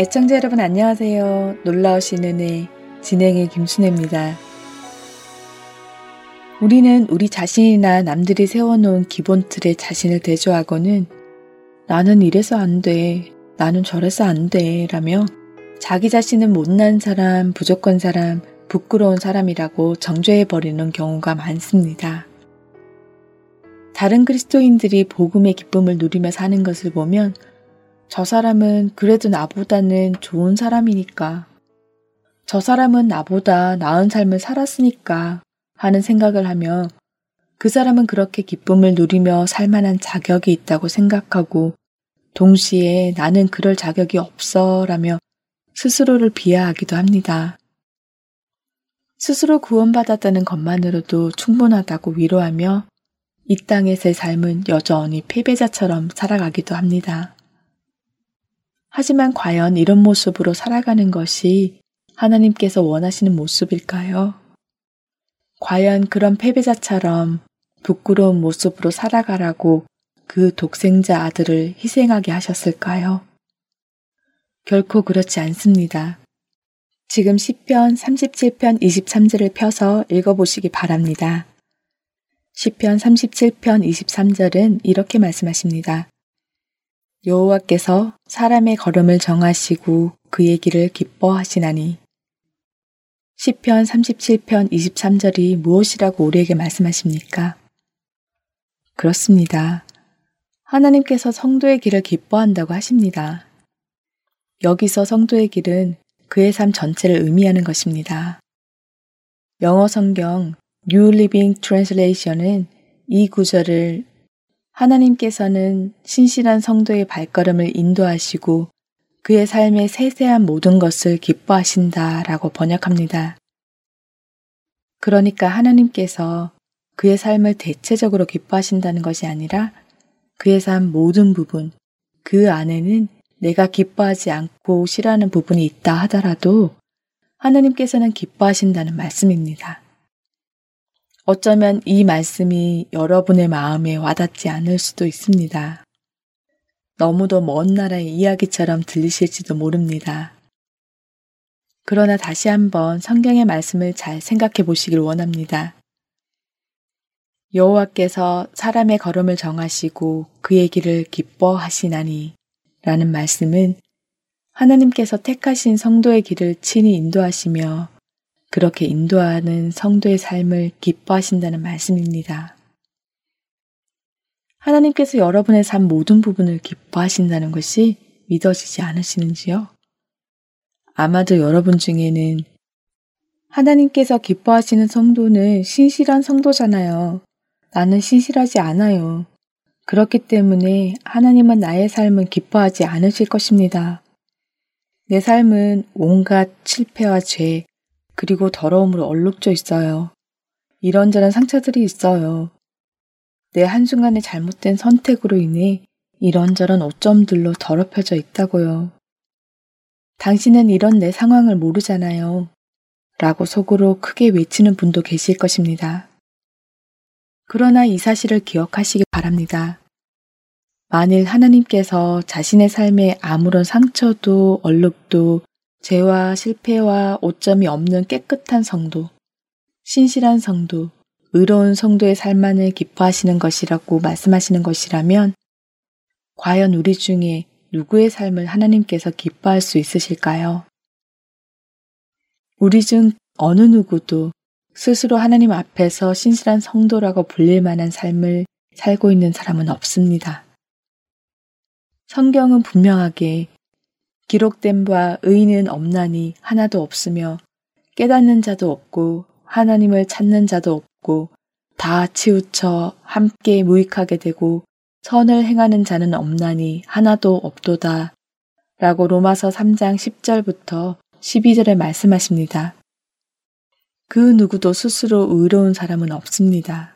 애청자 여러분 안녕하세요. 놀라우신 은혜 진행의 김순혜입니다. 우리는 우리 자신이나 남들이 세워놓은 기본 틀에 자신을 대조하고는 나는 이래서 안 돼, 나는 저래서 안 돼, 라며 자기 자신은 못난 사람, 부족한 사람, 부끄러운 사람이라고 정죄해버리는 경우가 많습니다. 다른 그리스도인들이 복음의 기쁨을 누리며 사는 것을 보면 저 사람은 그래도 나보다는 좋은 사람이니까. 저 사람은 나보다 나은 삶을 살았으니까 하는 생각을 하며 그 사람은 그렇게 기쁨을 누리며 살만한 자격이 있다고 생각하고 동시에 나는 그럴 자격이 없어 라며 스스로를 비하하기도 합니다. 스스로 구원받았다는 것만으로도 충분하다고 위로하며 이 땅에서의 삶은 여전히 패배자처럼 살아가기도 합니다. 하지만 과연 이런 모습으로 살아가는 것이 하나님께서 원하시는 모습일까요? 과연 그런 패배자처럼 부끄러운 모습으로 살아가라고 그 독생자 아들을 희생하게 하셨을까요? 결코 그렇지 않습니다. 지금 10편 37편 23절을 펴서 읽어보시기 바랍니다. 10편 37편 23절은 이렇게 말씀하십니다. 여호와께서 사람의 걸음을 정하시고 그의 길을 기뻐하시나니. 10편 37편 23절이 무엇이라고 우리에게 말씀하십니까? 그렇습니다. 하나님께서 성도의 길을 기뻐한다고 하십니다. 여기서 성도의 길은 그의 삶 전체를 의미하는 것입니다. 영어 성경 New Living Translation은 이 구절을 하나님께서는 신실한 성도의 발걸음을 인도하시고 그의 삶의 세세한 모든 것을 기뻐하신다 라고 번역합니다. 그러니까 하나님께서 그의 삶을 대체적으로 기뻐하신다는 것이 아니라 그의 삶 모든 부분, 그 안에는 내가 기뻐하지 않고 싫어하는 부분이 있다 하더라도 하나님께서는 기뻐하신다는 말씀입니다. 어쩌면 이 말씀이 여러분의 마음에 와닿지 않을 수도 있습니다. 너무도 먼 나라의 이야기처럼 들리실지도 모릅니다. 그러나 다시 한번 성경의 말씀을 잘 생각해 보시길 원합니다. 여호와께서 사람의 걸음을 정하시고 그의 길을 기뻐하시나니 라는 말씀은 하나님께서 택하신 성도의 길을 친히 인도하시며 그렇게 인도하는 성도의 삶을 기뻐하신다는 말씀입니다. 하나님께서 여러분의 삶 모든 부분을 기뻐하신다는 것이 믿어지지 않으시는지요? 아마도 여러분 중에는 하나님께서 기뻐하시는 성도는 신실한 성도잖아요. 나는 신실하지 않아요. 그렇기 때문에 하나님은 나의 삶은 기뻐하지 않으실 것입니다. 내 삶은 온갖 실패와 죄, 그리고 더러움으로 얼룩져 있어요. 이런저런 상처들이 있어요. 내 한순간의 잘못된 선택으로 인해 이런저런 오점들로 더럽혀져 있다고요. 당신은 이런 내 상황을 모르잖아요. 라고 속으로 크게 외치는 분도 계실 것입니다. 그러나 이 사실을 기억하시기 바랍니다. 만일 하나님께서 자신의 삶에 아무런 상처도 얼룩도 죄와 실패와 오점이 없는 깨끗한 성도, 신실한 성도, 의로운 성도의 삶만을 기뻐하시는 것이라고 말씀하시는 것이라면 과연 우리 중에 누구의 삶을 하나님께서 기뻐할 수 있으실까요? 우리 중 어느 누구도 스스로 하나님 앞에서 신실한 성도라고 불릴 만한 삶을 살고 있는 사람은 없습니다. 성경은 분명하게 기록된 바 의인은 없나니 하나도 없으며 깨닫는 자도 없고 하나님을 찾는 자도 없고 다 치우쳐 함께 무익하게 되고 선을 행하는 자는 없나니 하나도 없도다. 라고 로마서 3장 10절부터 12절에 말씀하십니다. 그 누구도 스스로 의로운 사람은 없습니다.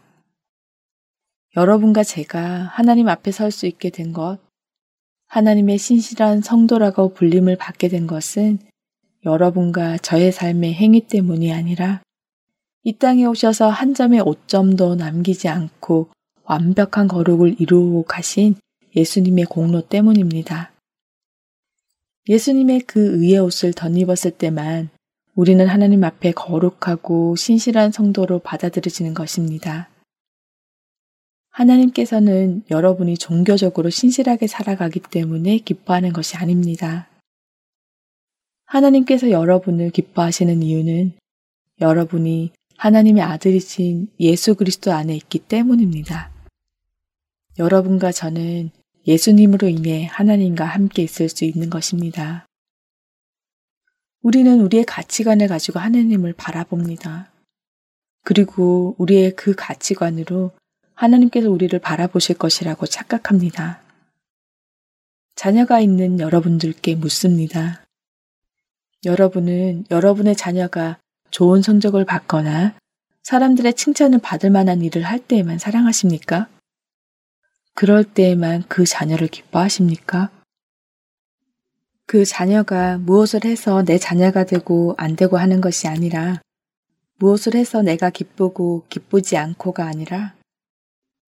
여러분과 제가 하나님 앞에 설 수 있게 된 것, 하나님의 신실한 성도라고 불림을 받게 된 것은 여러분과 저의 삶의 행위 때문이 아니라 이 땅에 오셔서 한 점의 오점도 남기지 않고 완벽한 거룩을 이루고 가신 예수님의 공로 때문입니다. 예수님의 그 의의 옷을 덧입었을 때만 우리는 하나님 앞에 거룩하고 신실한 성도로 받아들여지는 것입니다. 하나님께서는 여러분이 종교적으로 신실하게 살아가기 때문에 기뻐하는 것이 아닙니다. 하나님께서 여러분을 기뻐하시는 이유는 여러분이 하나님의 아들이신 예수 그리스도 안에 있기 때문입니다. 여러분과 저는 예수님으로 인해 하나님과 함께 있을 수 있는 것입니다. 우리는 우리의 가치관을 가지고 하나님을 바라봅니다. 그리고 우리의 그 가치관으로 하나님께서 우리를 바라보실 것이라고 착각합니다. 자녀가 있는 여러분들께 묻습니다. 여러분은 여러분의 자녀가 좋은 성적을 받거나 사람들의 칭찬을 받을 만한 일을 할 때에만 사랑하십니까? 그럴 때에만 그 자녀를 기뻐하십니까? 그 자녀가 무엇을 해서 내 자녀가 되고 안 되고 하는 것이 아니라 무엇을 해서 내가 기쁘고 기쁘지 않고가 아니라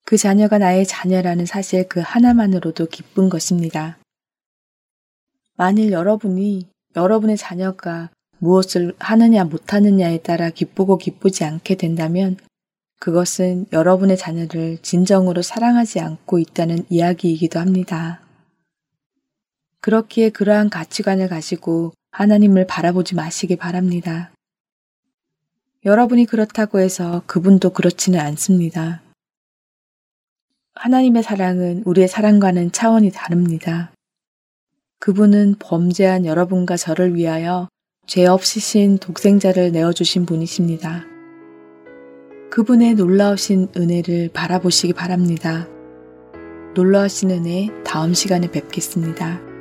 그 자녀가 나의 자녀라는 사실 그 하나만으로도 기쁜 것입니다. 만일 여러분이 여러분의 자녀가 무엇을 하느냐 못하느냐에 따라 기쁘고 기쁘지 않게 된다면 그것은 여러분의 자녀를 진정으로 사랑하지 않고 있다는 이야기이기도 합니다. 그렇기에 그러한 가치관을 가지고 하나님을 바라보지 마시기 바랍니다. 여러분이 그렇다고 해서 그분도 그렇지는 않습니다. 하나님의 사랑은 우리의 사랑과는 차원이 다릅니다. 그분은 범죄한 여러분과 저를 위하여 죄 없으신 독생자를 내어주신 분이십니다. 그분의 놀라우신 은혜를 바라보시기 바랍니다. 놀라우신 은혜 다음 시간에 뵙겠습니다.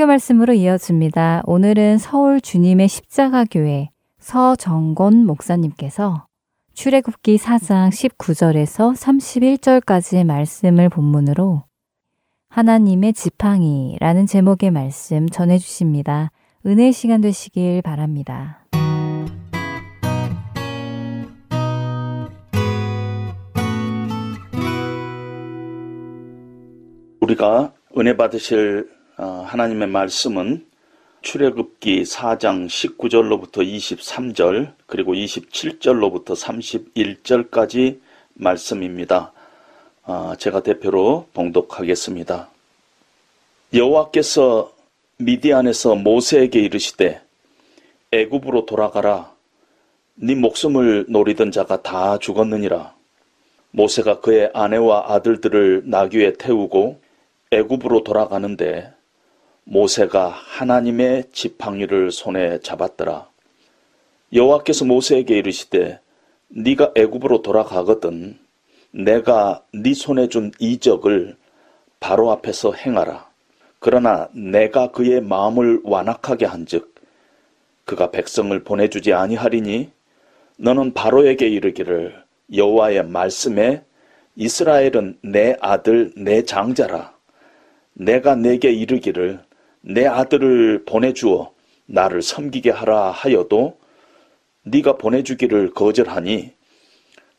설교 말씀으로 이어집니다. 오늘은 서울 주님의 십자가 교회 서정곤 목사님께서 출애굽기 4장 19절에서 31절까지의 말씀을 본문으로 하나님의 지팡이라는 제목의 말씀 전해 주십니다. 은혜 시간 되시길 바랍니다. 우리가 은혜 받으실 어, 하나님의 말씀은 출애굽기 4장 19절로부터 23절 그리고 27절로부터 31절까지 말씀입니다. 어, 제가 대표로 봉독하겠습니다. 여호와께서 미디안에서 모세에게 이르시되 애굽으로 돌아가라 네 목숨을 노리던 자가 다 죽었느니라 모세가 그의 아내와 아들들을 나귀에 태우고 애굽으로 돌아가는데 모세가 하나님의 지팡이를 손에 잡았더라. 여호와께서 모세에게 이르시되 네가 애굽으로 돌아가거든 내가 네 손에 준 이적을 바로 앞에서 행하라. 그러나 내가 그의 마음을 완악하게 한즉 그가 백성을 보내주지 아니하리니 너는 바로에게 이르기를 여호와의 말씀에 이스라엘은 내 아들 내 장자라 내가 내게 이르기를 내 아들을 보내주어 나를 섬기게 하라 하여도 네가 보내주기를 거절하니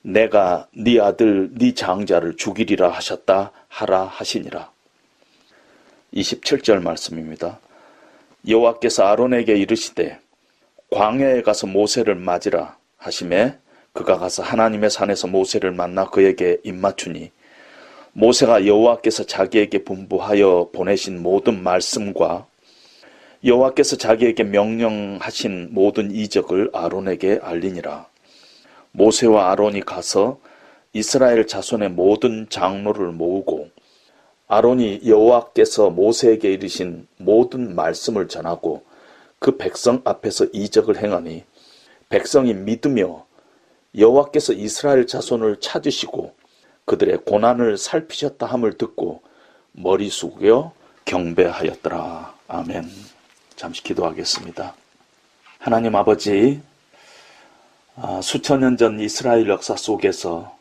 내가 네 아들 네 장자를 죽이리라 하셨다 하라 하시니라. 27절 말씀입니다. 여호와께서 아론에게 이르시되 광야에 가서 모세를 맞으라 하심에 그가 가서 하나님의 산에서 모세를 만나 그에게 입맞추니 모세가 여호와께서 자기에게 분부하여 보내신 모든 말씀과 여호와께서 자기에게 명령하신 모든 이적을 아론에게 알리니라. 모세와 아론이 가서 이스라엘 자손의 모든 장로를 모으고 아론이 여호와께서 모세에게 이르신 모든 말씀을 전하고 그 백성 앞에서 이적을 행하니 백성이 믿으며 여호와께서 이스라엘 자손을 찾으시고 그들의 고난을 살피셨다 함을 듣고 머리 숙여 경배하였더라. 아멘. 잠시 기도하겠습니다. 하나님 아버지, 아, 수천 년 전 이스라엘 역사 속에서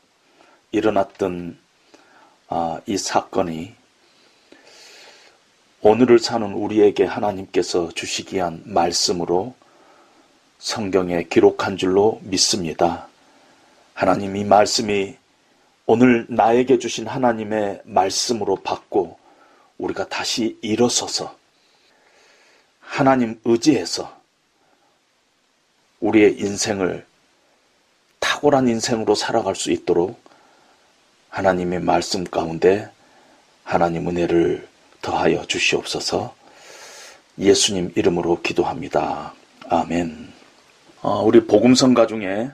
일어났던 아, 이 사건이 오늘을 사는 우리에게 하나님께서 주시기 위한 말씀으로 성경에 기록한 줄로 믿습니다. 하나님 이 말씀이 오늘 나에게 주신 하나님의 말씀으로 받고 우리가 다시 일어서서 하나님 의지해서 우리의 인생을 탁월한 인생으로 살아갈 수 있도록 하나님의 말씀 가운데 하나님 은혜를 더하여 주시옵소서 예수님 이름으로 기도합니다. 아멘. 어, 우리 복음성가 중에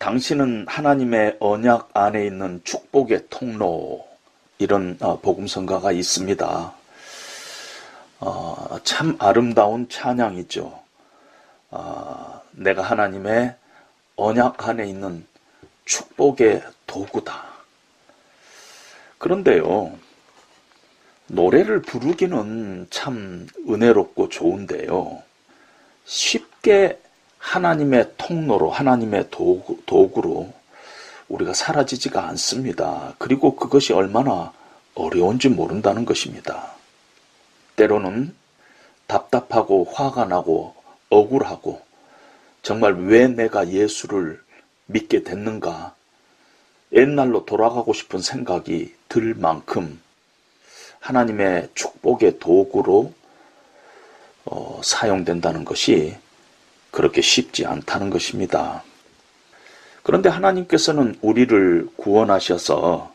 당신은 하나님의 언약 안에 있는 축복의 통로 이런 어, 복음성가가 있습니다. 어, 참 아름다운 찬양이죠. 어, 내가 하나님의 언약 안에 있는 축복의 도구다. 그런데요, 노래를 부르기는 참 은혜롭고 좋은데요. 쉽게 하나님의 통로로, 하나님의 도구, 도구로 우리가 사라지지가 않습니다. 그리고 그것이 얼마나 어려운지 모른다는 것입니다. 때로는 답답하고 화가 나고 억울하고 정말 왜 내가 예수를 믿게 됐는가 옛날로 돌아가고 싶은 생각이 들 만큼 하나님의 축복의 도구로 어, 사용된다는 것이 그렇게 쉽지 않다는 것입니다. 그런데 하나님께서는 우리를 구원하셔서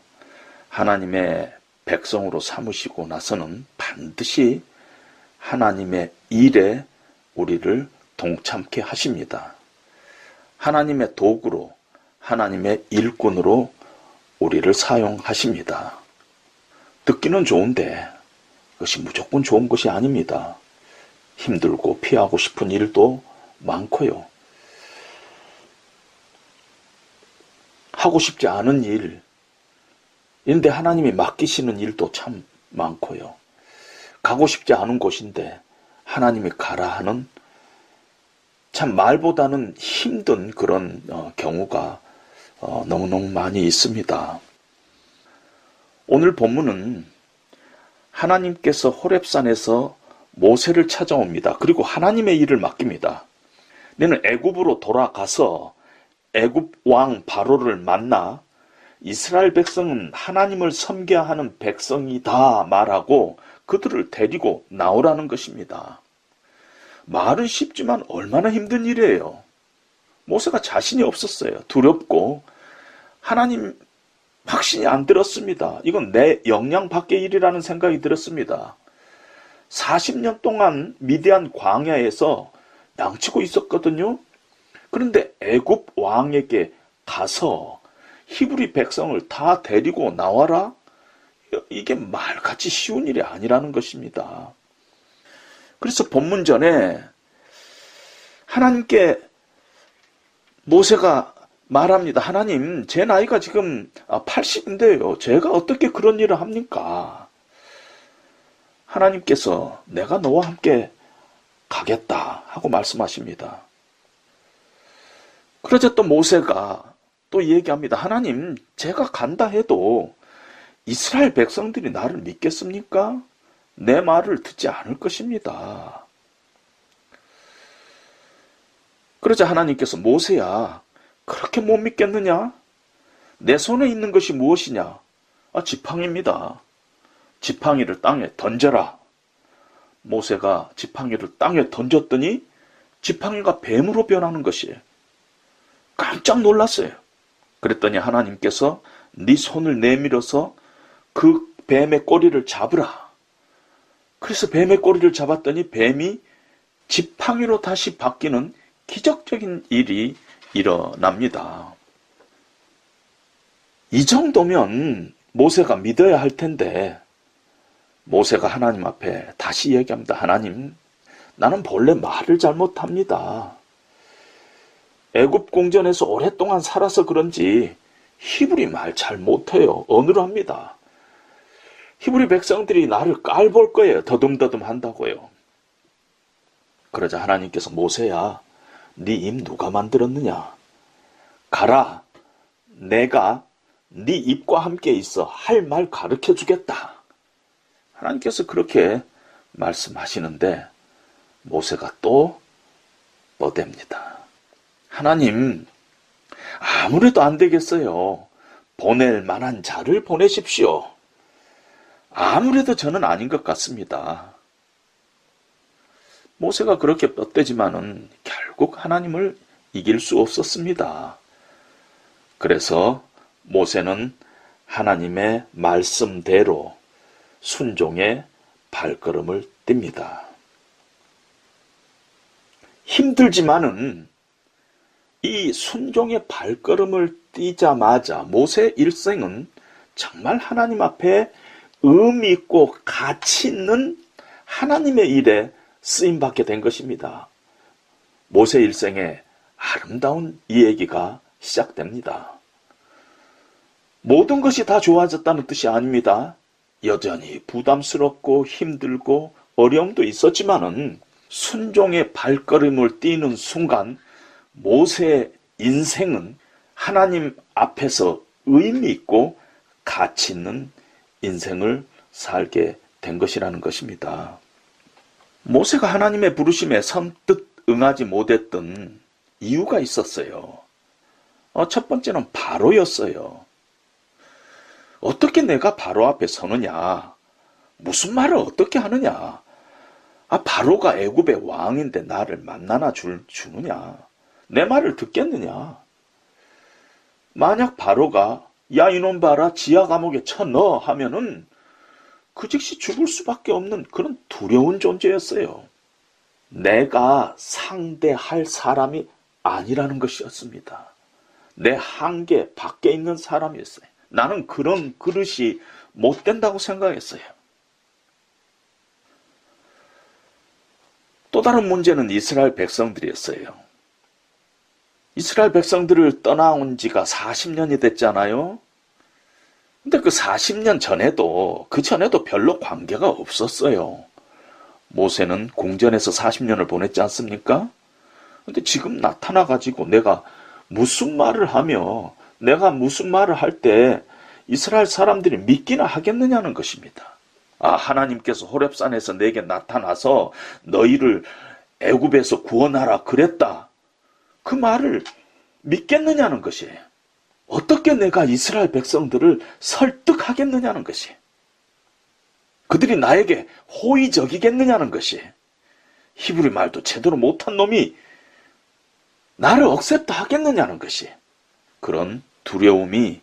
하나님의 백성으로 삼으시고 나서는 반드시 하나님의 일에 우리를 동참케 하십니다. 하나님의 도구로, 하나님의 일꾼으로 우리를 사용하십니다. 듣기는 좋은데 그것이 무조건 좋은 것이 아닙니다. 힘들고 피하고 싶은 일도 많고요. 하고 싶지 않은 일, 인데 하나님이 맡기시는 일도 참 많고요. 가고 싶지 않은 곳인데 하나님이 가라 하는 참 말보다는 힘든 그런 어, 경우가 어, 너무너무 많이 있습니다. 오늘 본문은 하나님께서 호렙산에서 모세를 찾아옵니다. 그리고 하나님의 일을 맡깁니다. 너는 애굽으로 돌아가서 애굽 왕 바로를 만나 이스라엘 백성은 하나님을 섬겨야 하는 백성이다 말하고 그들을 데리고 나오라는 것입니다. 말은 쉽지만 얼마나 힘든 일이에요. 모세가 자신이 없었어요. 두렵고 하나님 확신이 안 들었습니다. 이건 내 역량 밖의 일이라는 생각이 들었습니다. 40년 동안 미디안 광야에서 양치고 있었거든요. 그런데 애굽 왕에게 가서 히브리 백성을 다 데리고 나와라? 이게 말같이 쉬운 일이 아니라는 것입니다. 그래서 본문 전에 하나님께 모세가 말합니다. 하나님, 제 나이가 지금 80인데요. 제가 어떻게 그런 일을 합니까? 하나님께서 내가 너와 함께 가겠다 하고 말씀하십니다. 그러자 또 모세가 또 얘기합니다. 하나님, 제가 간다 해도 이스라엘 백성들이 나를 믿겠습니까? 내 말을 듣지 않을 것입니다. 그러자 하나님께서 모세야, 그렇게 못 믿겠느냐? 내 손에 있는 것이 무엇이냐? 아, 지팡이입니다. 지팡이를 땅에 던져라. 모세가 지팡이를 땅에 던졌더니 지팡이가 뱀으로 변하는 것이에요. 깜짝 놀랐어요. 그랬더니 하나님께서 네 손을 내밀어서 그 뱀의 꼬리를 잡으라. 그래서 뱀의 꼬리를 잡았더니 뱀이 지팡이로 다시 바뀌는 기적적인 일이 일어납니다. 이 정도면 모세가 믿어야 할 텐데 모세가 하나님 앞에 다시 얘기합니다. 하나님, 나는 본래 말을 잘못합니다. 애굽 궁전에서 오랫동안 살아서 그런지 히브리 말 잘 못해요. 어느합니다. 히브리 백성들이 나를 깔볼 거예요. 더듬더듬 한다고요. 그러자 하나님께서 모세야, 네 입 누가 만들었느냐? 가라. 내가 네 입과 함께 있어 할 말 가르쳐 주겠다. 하나님께서 그렇게 말씀하시는데 모세가 또 뻗댑니다. 하나님, 아무래도 안 되겠어요. 보낼 만한 자를 보내십시오. 아무래도 저는 아닌 것 같습니다. 모세가 그렇게 뻗대지만은 결국 하나님을 이길 수 없었습니다. 그래서 모세는 하나님의 말씀대로 순종의 발걸음을 띱니다. 힘들지만은 이 순종의 발걸음을 띄자마자 모세 일생은 정말 하나님 앞에 의미 있고 가치 있는 하나님의 일에 쓰임 받게 된 것입니다. 모세 일생의 아름다운 이야기가 시작됩니다. 모든 것이 다 좋아졌다는 뜻이 아닙니다. 여전히 부담스럽고 힘들고 어려움도 있었지만은 순종의 발걸음을 띄는 순간 모세의 인생은 하나님 앞에서 의미 있고 가치 있는 인생을 살게 된 것이라는 것입니다. 모세가 하나님의 부르심에 선뜻 응하지 못했던 이유가 있었어요. 어, 첫 번째는 바로였어요. 어떻게 내가 바로 앞에 서느냐? 무슨 말을 어떻게 하느냐? 아, 바로가 애굽의 왕인데 나를 만나나 줄, 주느냐? 내 말을 듣겠느냐? 만약 바로가 야 이놈 봐라 지하 감옥에 쳐넣어 하면은 그 즉시 죽을 수밖에 없는 그런 두려운 존재였어요. 내가 상대할 사람이 아니라는 것이었습니다. 내 한계 밖에 있는 사람이었어요. 나는 그런 그릇이 못 된다고 생각했어요. 또 다른 문제는 이스라엘 백성들이었어요. 이스라엘 백성들을 떠나온 지가 40년이 됐잖아요. 근데 그 40년 전에도, 그 전에도 별로 관계가 없었어요. 모세는 궁전에서 40년을 보냈지 않습니까? 근데 지금 나타나 가지고 내가 무슨 말을 하며 내가 무슨 말을 할 때 이스라엘 사람들이 믿기나 하겠느냐는 것입니다. 아, 하나님께서 호렙산에서 내게 나타나서 너희를 애굽에서 구원하라 그랬다. 그 말을 믿겠느냐는 것이에요. 어떻게 내가 이스라엘 백성들을 설득하겠느냐는 것이. 그들이 나에게 호의적이겠느냐는 것이. 히브리 말도 제대로 못한 놈이 나를 accept 하겠느냐는 것이. 그런 두려움이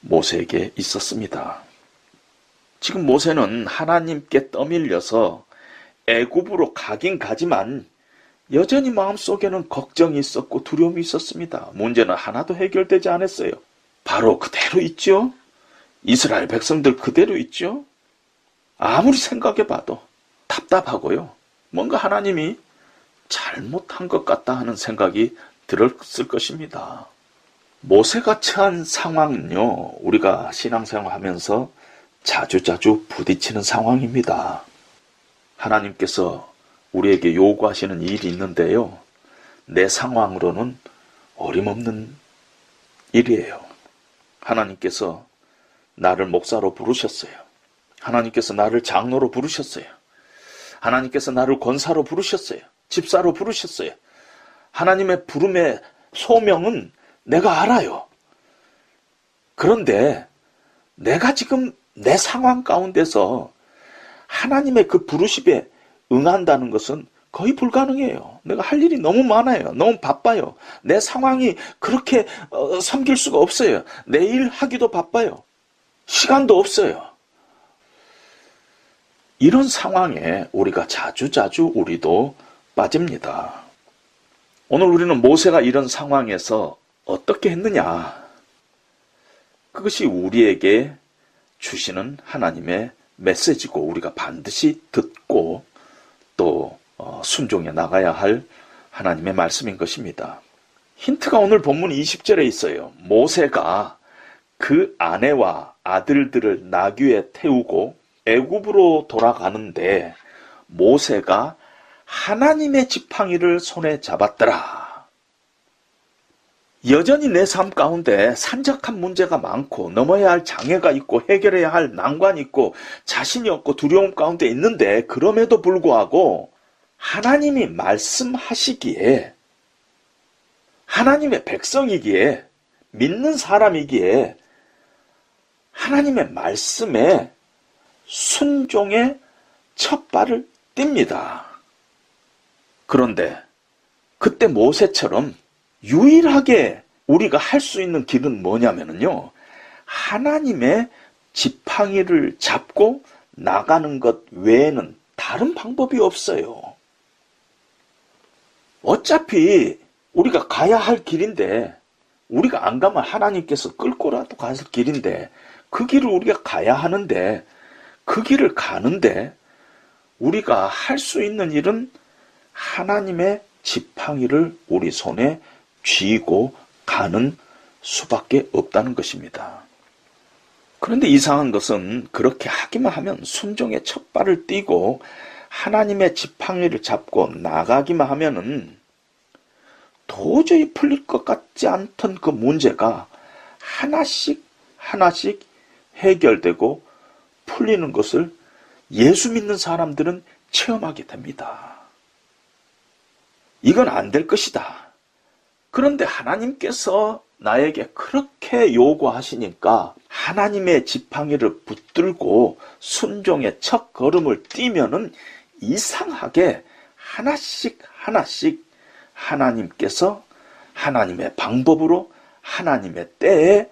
모세에게 있었습니다. 지금 모세는 하나님께 떠밀려서 애굽으로 가긴 가지만 여전히 마음속에는 걱정이 있었고 두려움이 있었습니다. 문제는 하나도 해결되지 않았어요. 바로 그대로 있죠. 이스라엘 백성들 그대로 있죠. 아무리 생각해 봐도 답답하고요. 뭔가 하나님이 잘못한 것 같다 하는 생각이 들었을 것입니다. 모세가 처한 상황은요, 우리가 신앙생활 하면서 자주자주 부딪히는 상황입니다. 하나님께서 우리에게 요구하시는 일이 있는데요. 내 상황으로는 어림없는 일이에요. 하나님께서 나를 목사로 부르셨어요. 하나님께서 나를 장로로 부르셨어요. 하나님께서 나를 권사로 부르셨어요. 집사로 부르셨어요. 하나님의 부름의 소명은 내가 알아요. 그런데 내가 지금 내 상황 가운데서 하나님의 그 부르심에 응한다는 것은 거의 불가능해요. 내가 할 일이 너무 많아요. 너무 바빠요. 내 상황이 그렇게 어, 섬길 수가 없어요. 내일 하기도 바빠요. 시간도 없어요. 이런 상황에 우리가 자주자주 우리도 빠집니다. 오늘 우리는 모세가 이런 상황에서 어떻게 했느냐? 그것이 우리에게 주시는 하나님의 메시지고 우리가 반드시 듣고 또 어, 순종해 나가야 할 하나님의 말씀인 것입니다. 힌트가 오늘 본문 20절에 있어요. 모세가 그 아내와 아들들을 나귀에 태우고 애굽으로 돌아가는데 모세가 하나님의 지팡이를 손에 잡았더라. 여전히 내 삶 가운데 산적한 문제가 많고 넘어야 할 장애가 있고 해결해야 할 난관이 있고 자신이 없고 두려움 가운데 있는데 그럼에도 불구하고 하나님이 말씀하시기에 하나님의 백성이기에 믿는 사람이기에 하나님의 말씀에 순종의 첫 발을 띱니다. 그런데 그때 모세처럼 유일하게 우리가 할 수 있는 길은 뭐냐면요. 하나님의 지팡이를 잡고 나가는 것 외에는 다른 방법이 없어요. 어차피 우리가 가야 할 길인데 우리가 안 가면 하나님께서 끌고라도 가실 길인데 그 길을 우리가 가야 하는데 그 길을 가는데 우리가 할 수 있는 일은 하나님의 지팡이를 우리 손에 쥐고 가는 수밖에 없다는 것입니다. 그런데 이상한 것은 그렇게 하기만 하면 순종의 첫 발을 띄고 하나님의 지팡이를 잡고 나가기만 하면은 도저히 풀릴 것 같지 않던 그 문제가 하나씩 하나씩 해결되고 풀리는 것을 예수 믿는 사람들은 체험하게 됩니다. 이건 안 될 것이다. 그런데 하나님께서 나에게 그렇게 요구하시니까 하나님의 지팡이를 붙들고 순종의 첫 걸음을 뛰면은 이상하게 하나씩 하나씩 하나님께서 하나님의 방법으로 하나님의 때에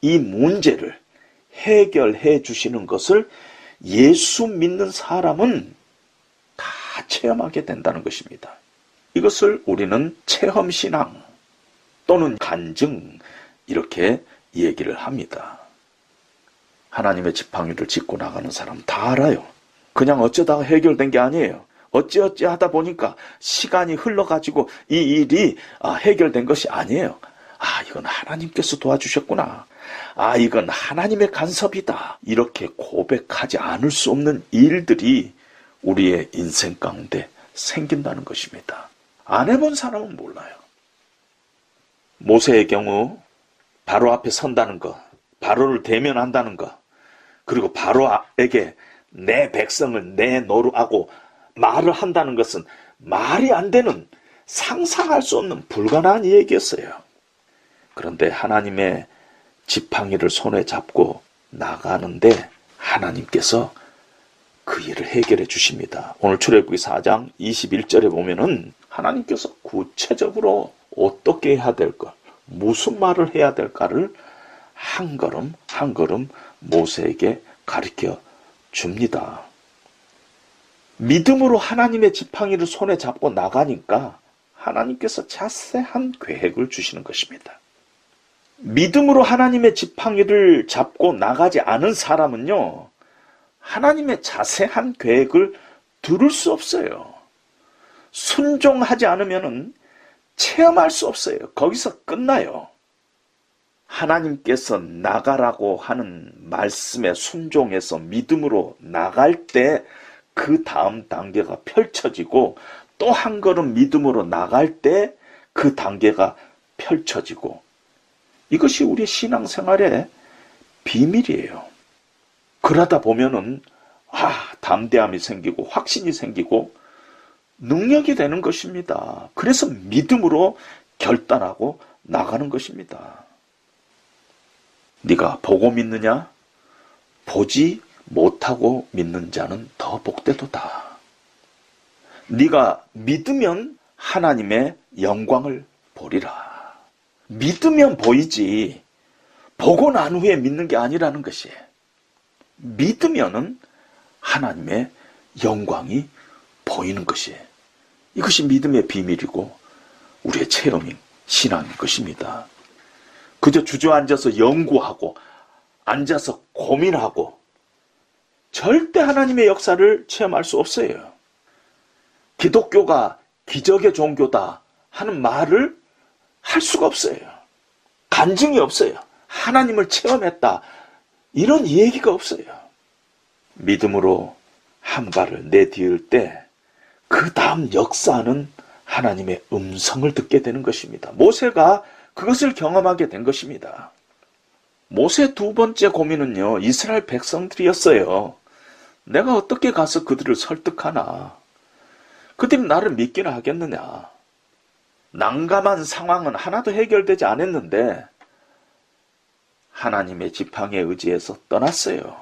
이 문제를 해결해 주시는 것을 예수 믿는 사람은 다 체험하게 된다는 것입니다. 이것을 우리는 체험신앙, 또는 간증 이렇게 얘기를 합니다. 하나님의 지팡이를 짚고 나가는 사람 다 알아요. 그냥 어쩌다가 해결된 게 아니에요. 어찌어찌 하다 보니까 시간이 흘러가지고 이 일이 아, 해결된 것이 아니에요. 아, 이건 하나님께서 도와주셨구나. 아, 이건 하나님의 간섭이다. 이렇게 고백하지 않을 수 없는 일들이 우리의 인생 가운데 생긴다는 것입니다. 안 해본 사람은 몰라요. 모세의 경우 바로 앞에 선다는 것, 바로를 대면한다는 것, 그리고 바로에게 내 백성을 내노루하고 말을 한다는 것은 말이 안 되는 상상할 수 없는 불가능한 얘기였어요. 그런데 하나님의 지팡이를 손에 잡고 나가는데 하나님께서 그 일을 해결해 주십니다. 오늘 출애굽기 4장 21절에 보면은 하나님께서 구체적으로 어떻게 해야 될 것, 무슨 말을 해야 될까를 한 걸음 한 걸음 모세에게 가르쳐 줍니다. 믿음으로 하나님의 지팡이를 손에 잡고 나가니까 하나님께서 자세한 계획을 주시는 것입니다. 믿음으로 하나님의 지팡이를 잡고 나가지 않은 사람은요, 하나님의 자세한 계획을 들을 수 없어요. 순종하지 않으면 체험할 수 없어요. 거기서 끝나요. 하나님께서 나가라고 하는 말씀에 순종해서 믿음으로 나갈 때 그 다음 단계가 펼쳐지고 또 한 걸음 믿음으로 나갈 때 그 단계가 펼쳐지고 이것이 우리 신앙생활의 비밀이에요. 그러다 보면은 아, 담대함이 생기고 확신이 생기고 능력이 되는 것입니다. 그래서 믿음으로 결단하고 나가는 것입니다. 네가 보고 믿느냐? 보지 못하고 믿는 자는 더 복되도다. 네가 믿으면 하나님의 영광을 보리라. 믿으면 보이지 보고 난 후에 믿는 게 아니라는 것이 믿으면은 하나님의 영광이 보이는 것이 이것이 믿음의 비밀이고 우리의 체험인 신앙인 것입니다. 그저 주저앉아서 연구하고 앉아서 고민하고 절대 하나님의 역사를 체험할 수 없어요. 기독교가 기적의 종교다 하는 말을 할 수가 없어요. 간증이 없어요. 하나님을 체험했다. 이런 얘기가 없어요. 믿음으로 한 발을 내디을 때 그 다음 역사는 하나님의 음성을 듣게 되는 것입니다. 모세가 그것을 경험하게 된 것입니다. 모세 두 번째 고민은요, 이스라엘 백성들이었어요. 내가 어떻게 가서 그들을 설득하나? 그들이 나를 믿기나 하겠느냐? 난감한 상황은 하나도 해결되지 않았는데, 하나님의 지팡이에 의지해서 떠났어요.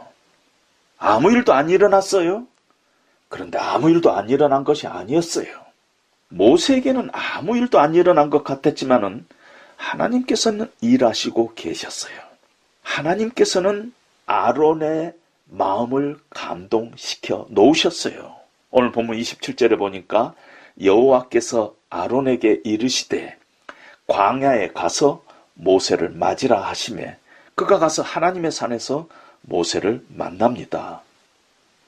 아무 일도 안 일어났어요. 그런데 아무 일도 안 일어난 것이 아니었어요. 모세에게는 아무 일도 안 일어난 것 같았지만은 하나님께서는 일하시고 계셨어요. 하나님께서는 아론의 마음을 감동시켜 놓으셨어요. 오늘 본문 27절에 보니까 여호와께서 아론에게 이르시되 광야에 가서 모세를 맞으라 하심에 그가 가서 하나님의 산에서 모세를 만납니다.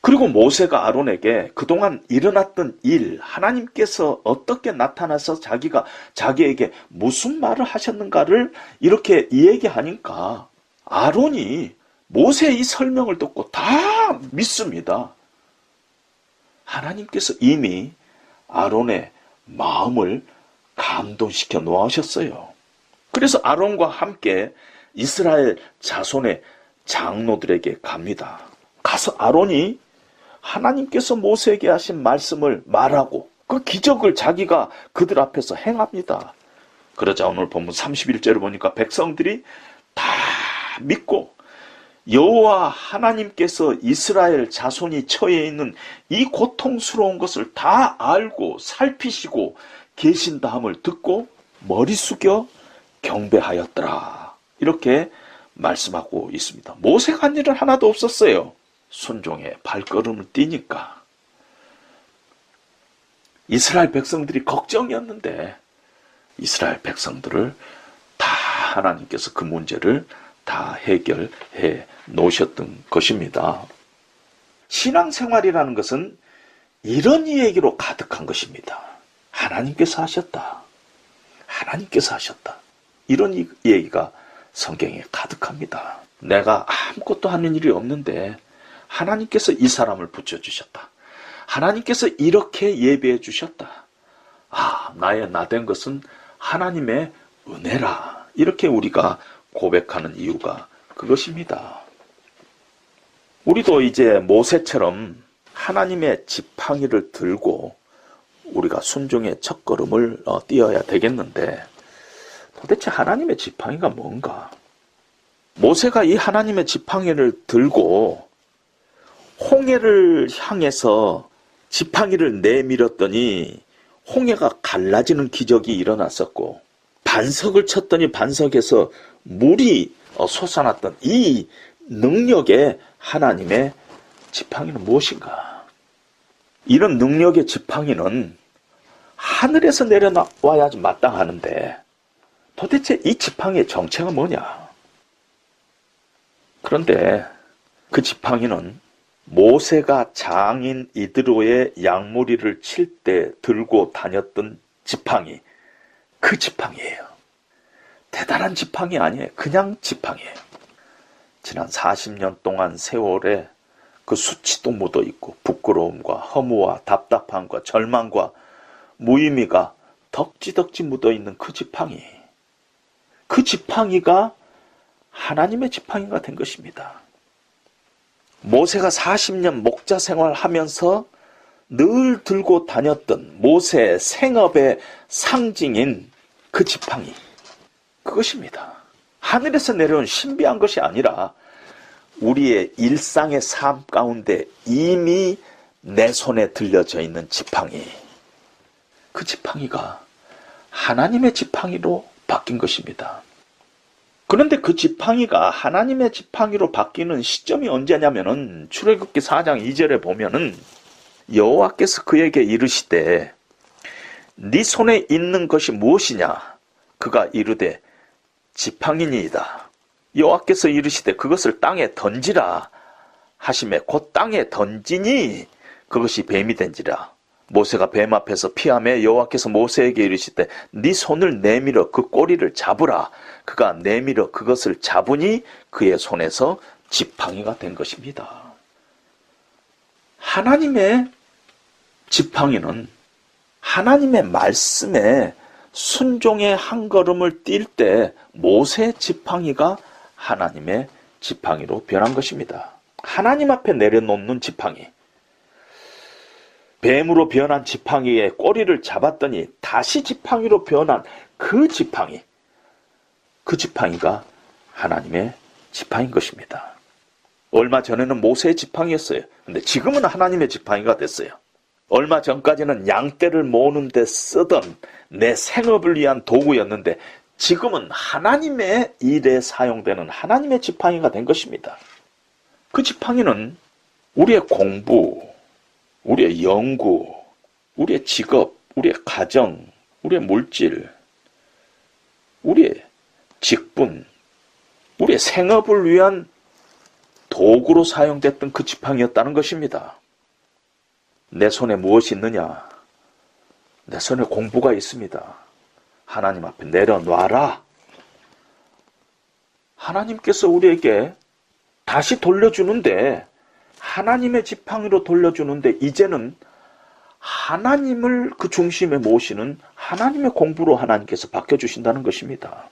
그리고 모세가 아론에게 그동안 일어났던 일, 하나님께서 어떻게 나타나서 자기가 자기에게 무슨 말을 하셨는가를 이렇게 얘기하니까 아론이 모세의 이 설명을 듣고 다 믿습니다. 하나님께서 이미 아론의 마음을 감동시켜 놓으셨어요. 그래서 아론과 함께 이스라엘 자손의 장로들에게 갑니다. 가서 아론이 하나님께서 모세에게 하신 말씀을 말하고 그 기적을 자기가 그들 앞에서 행합니다. 그러자 오늘 본문 31절을 보니까 백성들이 다 믿고 여호와 하나님께서 이스라엘 자손이 처해 있는 이 고통스러운 것을 다 알고 살피시고 계신 다음을 듣고 머리 숙여 경배하였더라. 이렇게 말씀하고 있습니다. 모세가 한 일은 하나도 없었어요. 순종의 발걸음을 띄니까 이스라엘 백성들이 걱정이었는데 이스라엘 백성들을 다 하나님께서 그 문제를 다 해결해 놓으셨던 것입니다. 신앙생활이라는 것은 이런 얘기로 가득한 것입니다. 하나님께서 하셨다. 하나님께서 하셨다. 이런 얘기가 성경에 가득합니다. 내가 아무것도 하는 일이 없는데 하나님께서 이 사람을 붙여주셨다. 하나님께서 이렇게 예배해 주셨다. 아, 나의 나 된 것은 하나님의 은혜라. 이렇게 우리가 고백하는 이유가 그것입니다. 우리도 이제 모세처럼 하나님의 지팡이를 들고 우리가 순종의 첫 걸음을 어, 띄어야 되겠는데 도대체 하나님의 지팡이가 뭔가? 모세가 이 하나님의 지팡이를 들고 홍해를 향해서 지팡이를 내밀었더니 홍해가 갈라지는 기적이 일어났었고 반석을 쳤더니 반석에서 물이 어, 솟아났던 이 능력의 하나님의 지팡이는 무엇인가? 이런 능력의 지팡이는 하늘에서 내려와야 마땅하는데 도대체 이 지팡이의 정체가 뭐냐? 그런데 그 지팡이는 모세가 장인 이드로의 양무리를 칠 때 들고 다녔던 지팡이, 그 지팡이에요. 대단한 지팡이 아니에요. 그냥 지팡이에요. 지난 40년 동안 세월에 그 수치도 묻어 있고 부끄러움과 허무와 답답함과 절망과 무의미가 덕지덕지 묻어 있는 그 지팡이. 그 지팡이가 하나님의 지팡이가 된 것입니다. 모세가 40년 목자 생활하면서 늘 들고 다녔던 모세의 생업의 상징인 그 지팡이. 그것입니다. 하늘에서 내려온 신비한 것이 아니라 우리의 일상의 삶 가운데 이미 내 손에 들려져 있는 지팡이. 그 지팡이가 하나님의 지팡이로 바뀐 것입니다. 그런데 그 지팡이가 하나님의 지팡이로 바뀌는 시점이 언제냐면은 출애굽기 4장 2절에 보면은 여호와께서 그에게 이르시되 네 손에 있는 것이 무엇이냐? 그가 이르되 지팡이니이다. 여호와께서 이르시되 그것을 땅에 던지라 하심에 곧 땅에 던지니 그것이 뱀이 된지라 모세가 뱀 앞에서 피함에 여호와께서 모세에게 이르시되 네 손을 내밀어 그 꼬리를 잡으라 그가 내밀어 그것을 잡으니 그의 손에서 지팡이가 된 것입니다. 하나님의 지팡이는 하나님의 말씀에 순종의 한 걸음을 뛸 때 모세 지팡이가 하나님의 지팡이로 변한 것입니다. 하나님 앞에 내려놓는 지팡이. 뱀으로 변한 지팡이의 꼬리를 잡았더니 다시 지팡이로 변한 그 지팡이. 그 지팡이가 하나님의 지팡인 것입니다. 얼마 전에는 모세의 지팡이였어요. 근데 지금은 하나님의 지팡이가 됐어요. 얼마 전까지는 양떼를 모으는 데 쓰던 내 생업을 위한 도구였는데 지금은 하나님의 일에 사용되는 하나님의 지팡이가 된 것입니다. 그 지팡이는 우리의 공부, 우리의 연구, 우리의 직업, 우리의 가정, 우리의 물질, 우리의 직분, 우리의 생업을 위한 도구로 사용됐던 그 지팡이였다는 것입니다. 내 손에 무엇이 있느냐? 내 손에 공부가 있습니다. 하나님 앞에 내려놔라. 하나님께서 우리에게 다시 돌려주는데, 하나님의 지팡이로 돌려주는데, 이제는 하나님을 그 중심에 모시는 하나님의 공부로 하나님께서 바뀌어주신다는 것입니다.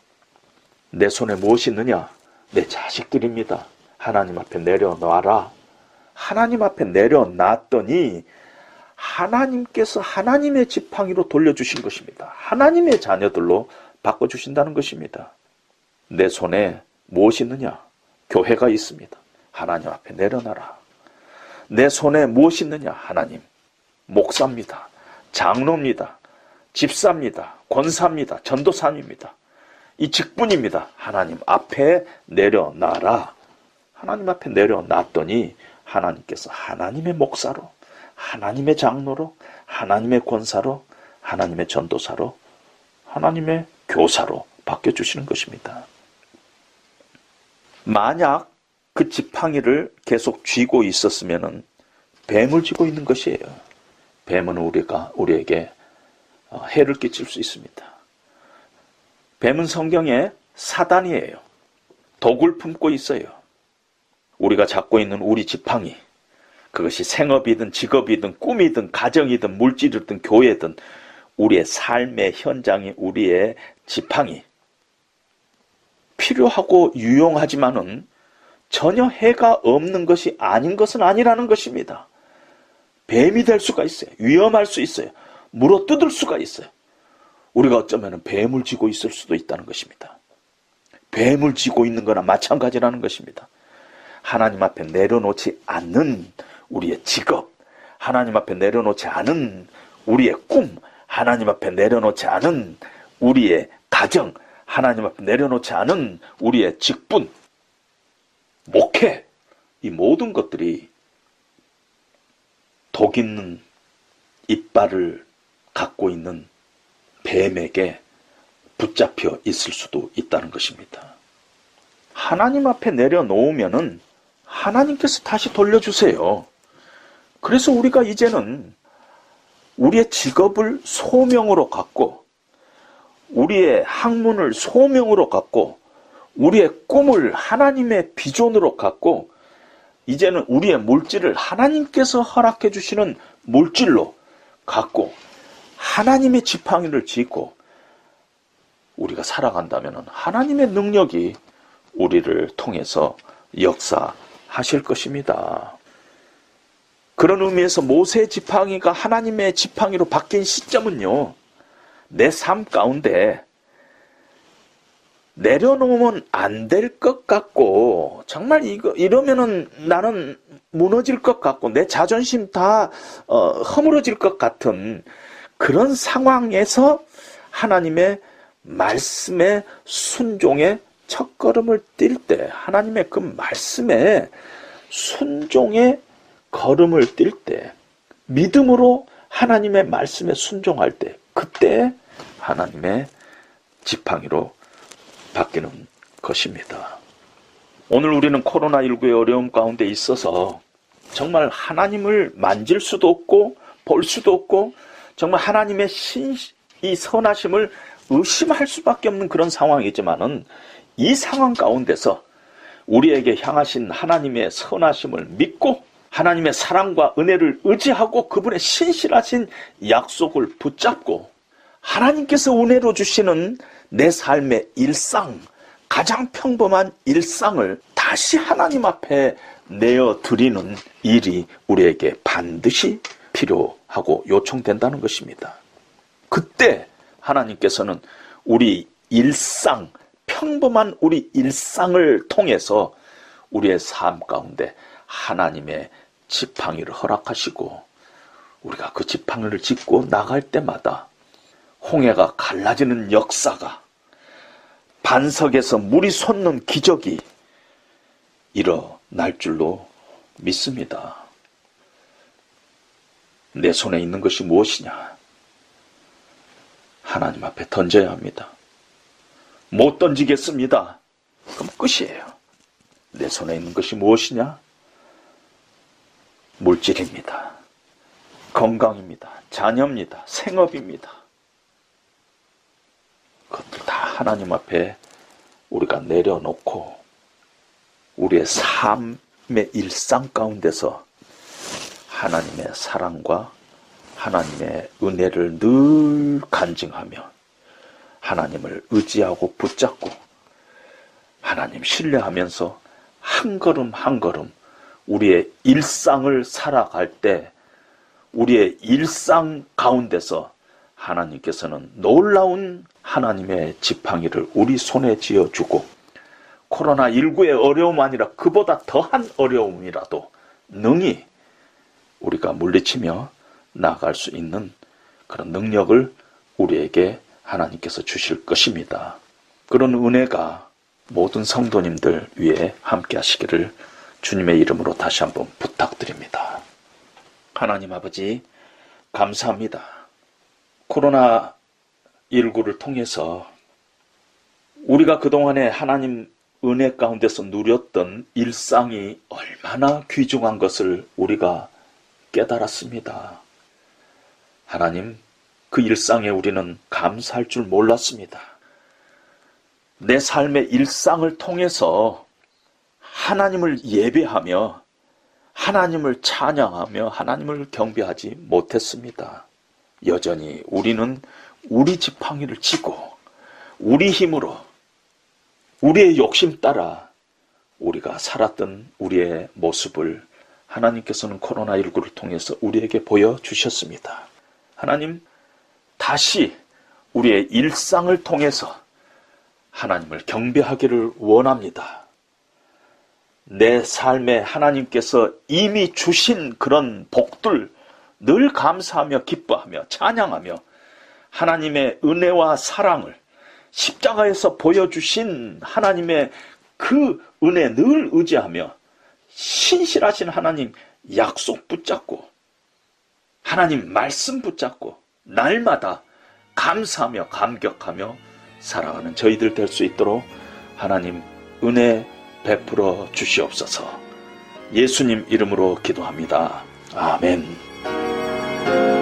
내 손에 무엇이 있느냐? 내 자식들입니다. 하나님 앞에 내려놔라. 하나님 앞에 내려놨더니 하나님께서 하나님의 지팡이로 돌려주신 것입니다. 하나님의 자녀들로 바꿔주신다는 것입니다. 내 손에 무엇이 있느냐? 교회가 있습니다. 하나님 앞에 내려놔라. 내 손에 무엇이 있느냐? 하나님. 목사입니다. 장로입니다. 집사입니다. 권사입니다. 전도사입니다. 이 직분입니다. 하나님 앞에 내려놔라. 하나님 앞에 내려놨더니 하나님께서 하나님의 목사로, 하나님의 장로로, 하나님의 권사로, 하나님의 전도사로, 하나님의 교사로 바뀌어주시는 것입니다. 만약 그 지팡이를 계속 쥐고 있었으면 뱀을 쥐고 있는 것이에요. 뱀은 우리가, 우리에게 어, 해를 끼칠 수 있습니다. 뱀은 성경에 사단이에요. 독을 품고 있어요. 우리가 잡고 있는 우리 지팡이. 그것이 생업이든 직업이든 꿈이든 가정이든 물질이든 교회든 우리의 삶의 현장이 우리의 지팡이 필요하고 유용하지만은 전혀 해가 없는 것이 아닌 것은 아니라는 것입니다. 뱀이 될 수가 있어요. 위험할 수 있어요. 물어 뜯을 수가 있어요. 우리가 어쩌면 뱀을 지고 있을 수도 있다는 것입니다. 뱀을 지고 있는 거나 마찬가지라는 것입니다. 하나님 앞에 내려놓지 않는 우리의 직업, 하나님 앞에 내려놓지 않은 우리의 꿈, 하나님 앞에 내려놓지 않은 우리의 가정, 하나님 앞에 내려놓지 않은 우리의 직분, 목회, 이 모든 것들이 독 있는 이빨을 갖고 있는 뱀에게 붙잡혀 있을 수도 있다는 것입니다. 하나님 앞에 내려놓으면은 하나님께서 다시 돌려주세요. 그래서 우리가 이제는 우리의 직업을 소명으로 갖고, 우리의 학문을 소명으로 갖고, 우리의 꿈을 하나님의 비전으로 갖고, 이제는 우리의 물질을 하나님께서 허락해 주시는 물질로 갖고, 하나님의 지팡이를 짚고, 우리가 살아간다면 하나님의 능력이 우리를 통해서 역사하실 것입니다. 그런 의미에서 모세 지팡이가 하나님의 지팡이로 바뀐 시점은요, 내 삶 가운데 내려놓으면 안 될 것 같고, 정말 이거, 이러면은 나는 무너질 것 같고, 내 자존심 다, 어, 허물어질 것 같은 그런 상황에서 하나님의 말씀의 순종의 첫 걸음을 뛸 때, 하나님의 그 말씀에 순종의 걸음을 뛸 때, 믿음으로 하나님의 말씀에 순종할 때, 그때 하나님의 지팡이로 바뀌는 것입니다. 오늘 우리는 코로나19의 어려움 가운데 있어서 정말 하나님을 만질 수도 없고, 볼 수도 없고, 정말 하나님의 신, 이 선하심을 의심할 수밖에 없는 그런 상황이지만은 이 상황 가운데서 우리에게 향하신 하나님의 선하심을 믿고 하나님의 사랑과 은혜를 의지하고 그분의 신실하신 약속을 붙잡고 하나님께서 은혜로 주시는 내 삶의 일상, 가장 평범한 일상을 다시 하나님 앞에 내어 드리는 일이 우리에게 반드시 필요하고 요청된다는 것입니다. 그때 하나님께서는 우리 일상, 평범한 우리 일상을 통해서 우리의 삶 가운데 하나님의 지팡이를 허락하시고 우리가 그 지팡이를 짚고 나갈 때마다 홍해가 갈라지는 역사가 반석에서 물이 솟는 기적이 일어날 줄로 믿습니다. 내 손에 있는 것이 무엇이냐? 하나님 앞에 던져야 합니다. 못 던지겠습니다. 그럼 끝이에요. 내 손에 있는 것이 무엇이냐? 물질입니다. 건강입니다. 자녀입니다. 생업입니다. 그것들 다 하나님 앞에 우리가 내려놓고 우리의 삶의 일상 가운데서 하나님의 사랑과 하나님의 은혜를 늘 간증하며 하나님을 의지하고 붙잡고 하나님 신뢰하면서 한 걸음 한 걸음 우리의 일상을 살아갈 때 우리의 일상 가운데서 하나님께서는 놀라운 하나님의 지팡이를 우리 손에 쥐어주고 코로나19의 어려움 아니라 그보다 더한 어려움이라도 능히 우리가 물리치며 나아갈 수 있는 그런 능력을 우리에게 하나님께서 주실 것입니다. 그런 은혜가 모든 성도님들 위해 함께 하시기를 주님의 이름으로 다시 한번 부탁드립니다. 하나님 아버지, 감사합니다. 코로나19를 통해서 우리가 그동안에 하나님 은혜 가운데서 누렸던 일상이 얼마나 귀중한 것을 우리가 깨달았습니다. 하나님, 그 일상에 우리는 감사할 줄 몰랐습니다. 내 삶의 일상을 통해서 하나님을 예배하며 하나님을 찬양하며 하나님을 경배하지 못했습니다. 여전히 우리는 우리 지팡이를 쥐고 우리 힘으로 우리의 욕심 따라 우리가 살았던 우리의 모습을 하나님께서는 코로나19를 통해서 우리에게 보여주셨습니다. 하나님, 다시 우리의 일상을 통해서 하나님을 경배하기를 원합니다. 내 삶에 하나님께서 이미 주신 그런 복들 늘 감사하며 기뻐하며 찬양하며 하나님의 은혜와 사랑을 십자가에서 보여주신 하나님의 그 은혜 늘 의지하며 신실하신 하나님 약속 붙잡고 하나님 말씀 붙잡고 날마다 감사하며 감격하며 살아가는 저희들 될 수 있도록 하나님 은혜 베풀어 주시옵소서. 예수님 이름으로 기도합니다. 아멘. Thank you.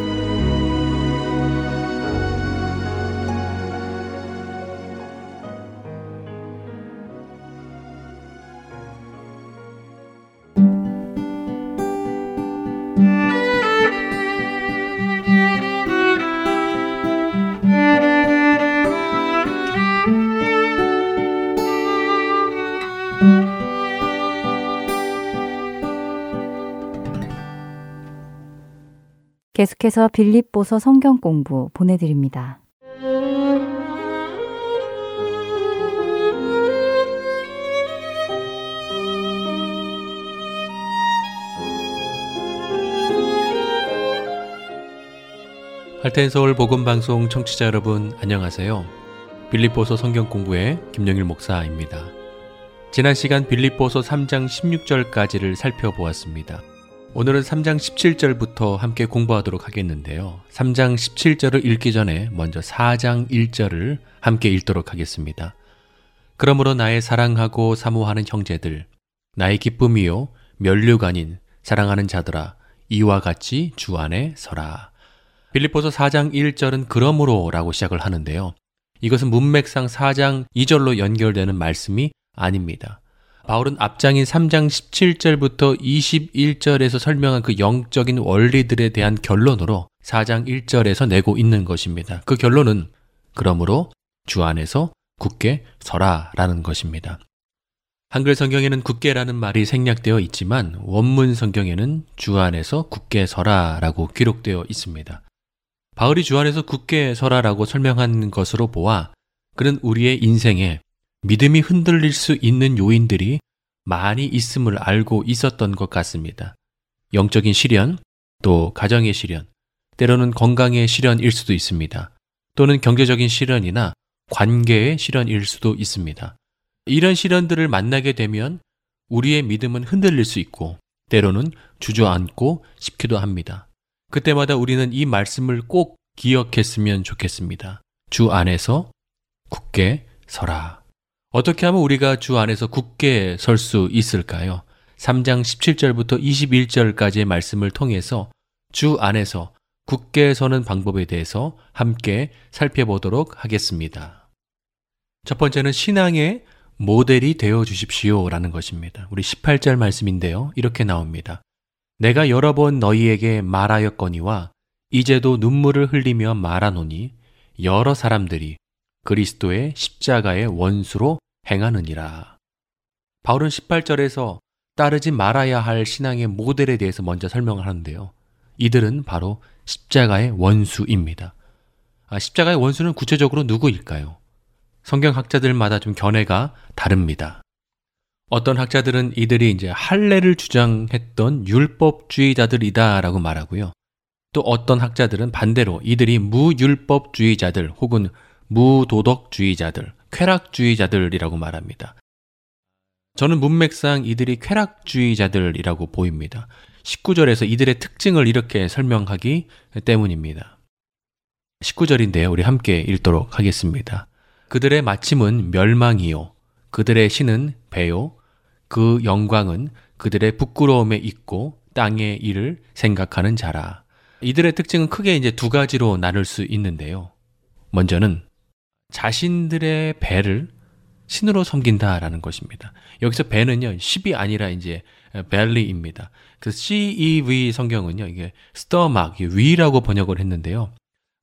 계속해서 빌립보서 성경 공부 보내드립니다. 할텐 서울 복음 방송 청취자 여러분 안녕하세요. 빌립보서 성경 공부의 김영일 목사입니다. 지난 시간 빌립보서 3장 16절까지를 살펴보았습니다. 오늘은 3장 17절부터 함께 공부하도록 하겠는데요. 3장 17절을 읽기 전에 먼저 4장 1절을 함께 읽도록 하겠습니다. 그러므로 나의 사랑하고 사모하는 형제들, 나의 기쁨이요, 아닌 사랑하는 자들아, 이와 같이 주 안에 서라. 빌립보서 4장 1절은 그러므로 라고 시작을 하는데요. 이것은 문맥상 4장 2절로 연결되는 말씀이 아닙니다. 바울은 앞장인 3장 17절부터 21절에서 설명한 그 영적인 원리들에 대한 결론으로 4장 1절에서 내고 있는 것입니다. 그 결론은 그러므로 주 안에서 굳게 서라라는 것입니다. 한글 성경에는 굳게라는 말이 생략되어 있지만 원문 성경에는 주 안에서 굳게 서라라고 기록되어 있습니다. 바울이 주 안에서 굳게 서라라고 설명한 것으로 보아 그는 우리의 인생에 믿음이 흔들릴 수 있는 요인들이 많이 있음을 알고 있었던 것 같습니다. 영적인 시련, 또 가정의 시련, 때로는 건강의 시련일 수도 있습니다. 또는 경제적인 시련이나 관계의 시련일 수도 있습니다. 이런 시련들을 만나게 되면 우리의 믿음은 흔들릴 수 있고 때로는 주저앉고 싶기도 합니다. 그때마다 우리는 이 말씀을 꼭 기억했으면 좋겠습니다. 주 안에서 굳게 서라. 어떻게 하면 우리가 주 안에서 굳게 설 수 있을까요? 3장 17절부터 21절까지의 말씀을 통해서 주 안에서 굳게 서는 방법에 대해서 함께 살펴보도록 하겠습니다. 첫 번째는 신앙의 모델이 되어 주십시오 라는 것입니다. 우리 18절 말씀인데요. 이렇게 나옵니다. 내가 여러 번 너희에게 말하였거니와 이제도 눈물을 흘리며 말하노니 여러 사람들이 그리스도의 십자가의 원수로 행하느니라. 바울은 18절에서 따르지 말아야 할 신앙의 모델에 대해서 먼저 설명을 하는데요. 이들은 바로 십자가의 원수입니다. 아, 십자가의 원수는 구체적으로 누구일까요? 성경학자들마다 좀 견해가 다릅니다. 어떤 학자들은 이들이 이제 할례를 주장했던 율법주의자들이다라고 말하고요. 또 어떤 학자들은 반대로 이들이 무율법주의자들 혹은 무도덕주의자들, 쾌락주의자들이라고 말합니다. 저는 문맥상 이들이 쾌락주의자들이라고 보입니다. 19절에서 이들의 특징을 이렇게 설명하기 때문입니다. 19절인데요. 우리 함께 읽도록 하겠습니다. 그들의 마침은 멸망이요. 그들의 신은 배요. 그 영광은 그들의 부끄러움에 있고 땅의 일을 생각하는 자라. 이들의 특징은 크게 이제 두 가지로 나눌 수 있는데요. 먼저는 자신들의 배를 신으로 섬긴다라는 것입니다. 여기서 배는요, 10이 아니라 이제 벨리입니다. 그 CEV 성경은요, 이게 스터막, 위라고 번역을 했는데요.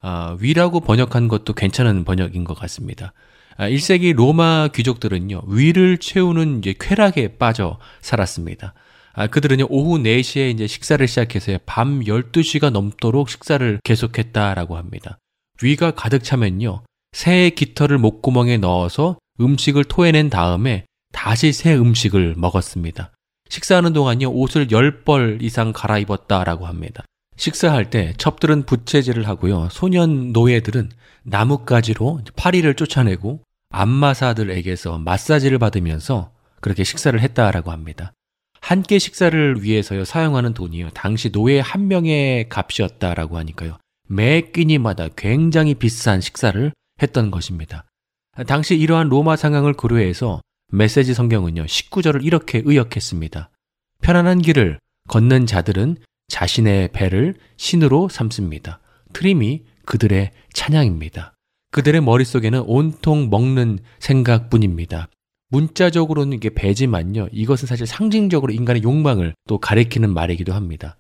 아, 위라고 번역한 것도 괜찮은 번역인 것 같습니다. 아, 1세기 로마 귀족들은요, 위를 채우는 이제 쾌락에 빠져 살았습니다. 아, 그들은요, 오후 4시에 이제 식사를 시작해서 밤 12시가 넘도록 식사를 계속했다라고 합니다. 위가 가득 차면요, 새의 깃털을 목구멍에 넣어서 음식을 토해낸 다음에 다시 새 음식을 먹었습니다. 식사하는 동안요, 옷을 10벌 이상 갈아입었다라고 합니다. 식사할 때 첩들은 부채질을 하고요, 소년 노예들은 나뭇가지로 파리를 쫓아내고 안마사들에게서 마사지를 받으면서 그렇게 식사를 했다라고 합니다. 한 끼 식사를 위해서요 사용하는 돈이요 당시 노예 한 명의 값이었다라고 하니까요 매 끼니마다 굉장히 비싼 식사를 했던 것입니다. 당시 이러한 로마 상황을 고려해서 메시지 성경은요 19절을 이렇게 의역했습니다. 편안한 길을 걷는 자들은 자신의 배를 신으로 삼습니다. 트림이 그들의 찬양입니다. 그들의 머릿속에는 온통 먹는 생각뿐입니다. 문자적으로는 이게 배지만요. 이것은 사실 상징적으로 인간의 욕망을 또 가리키는 말이기도 합니다.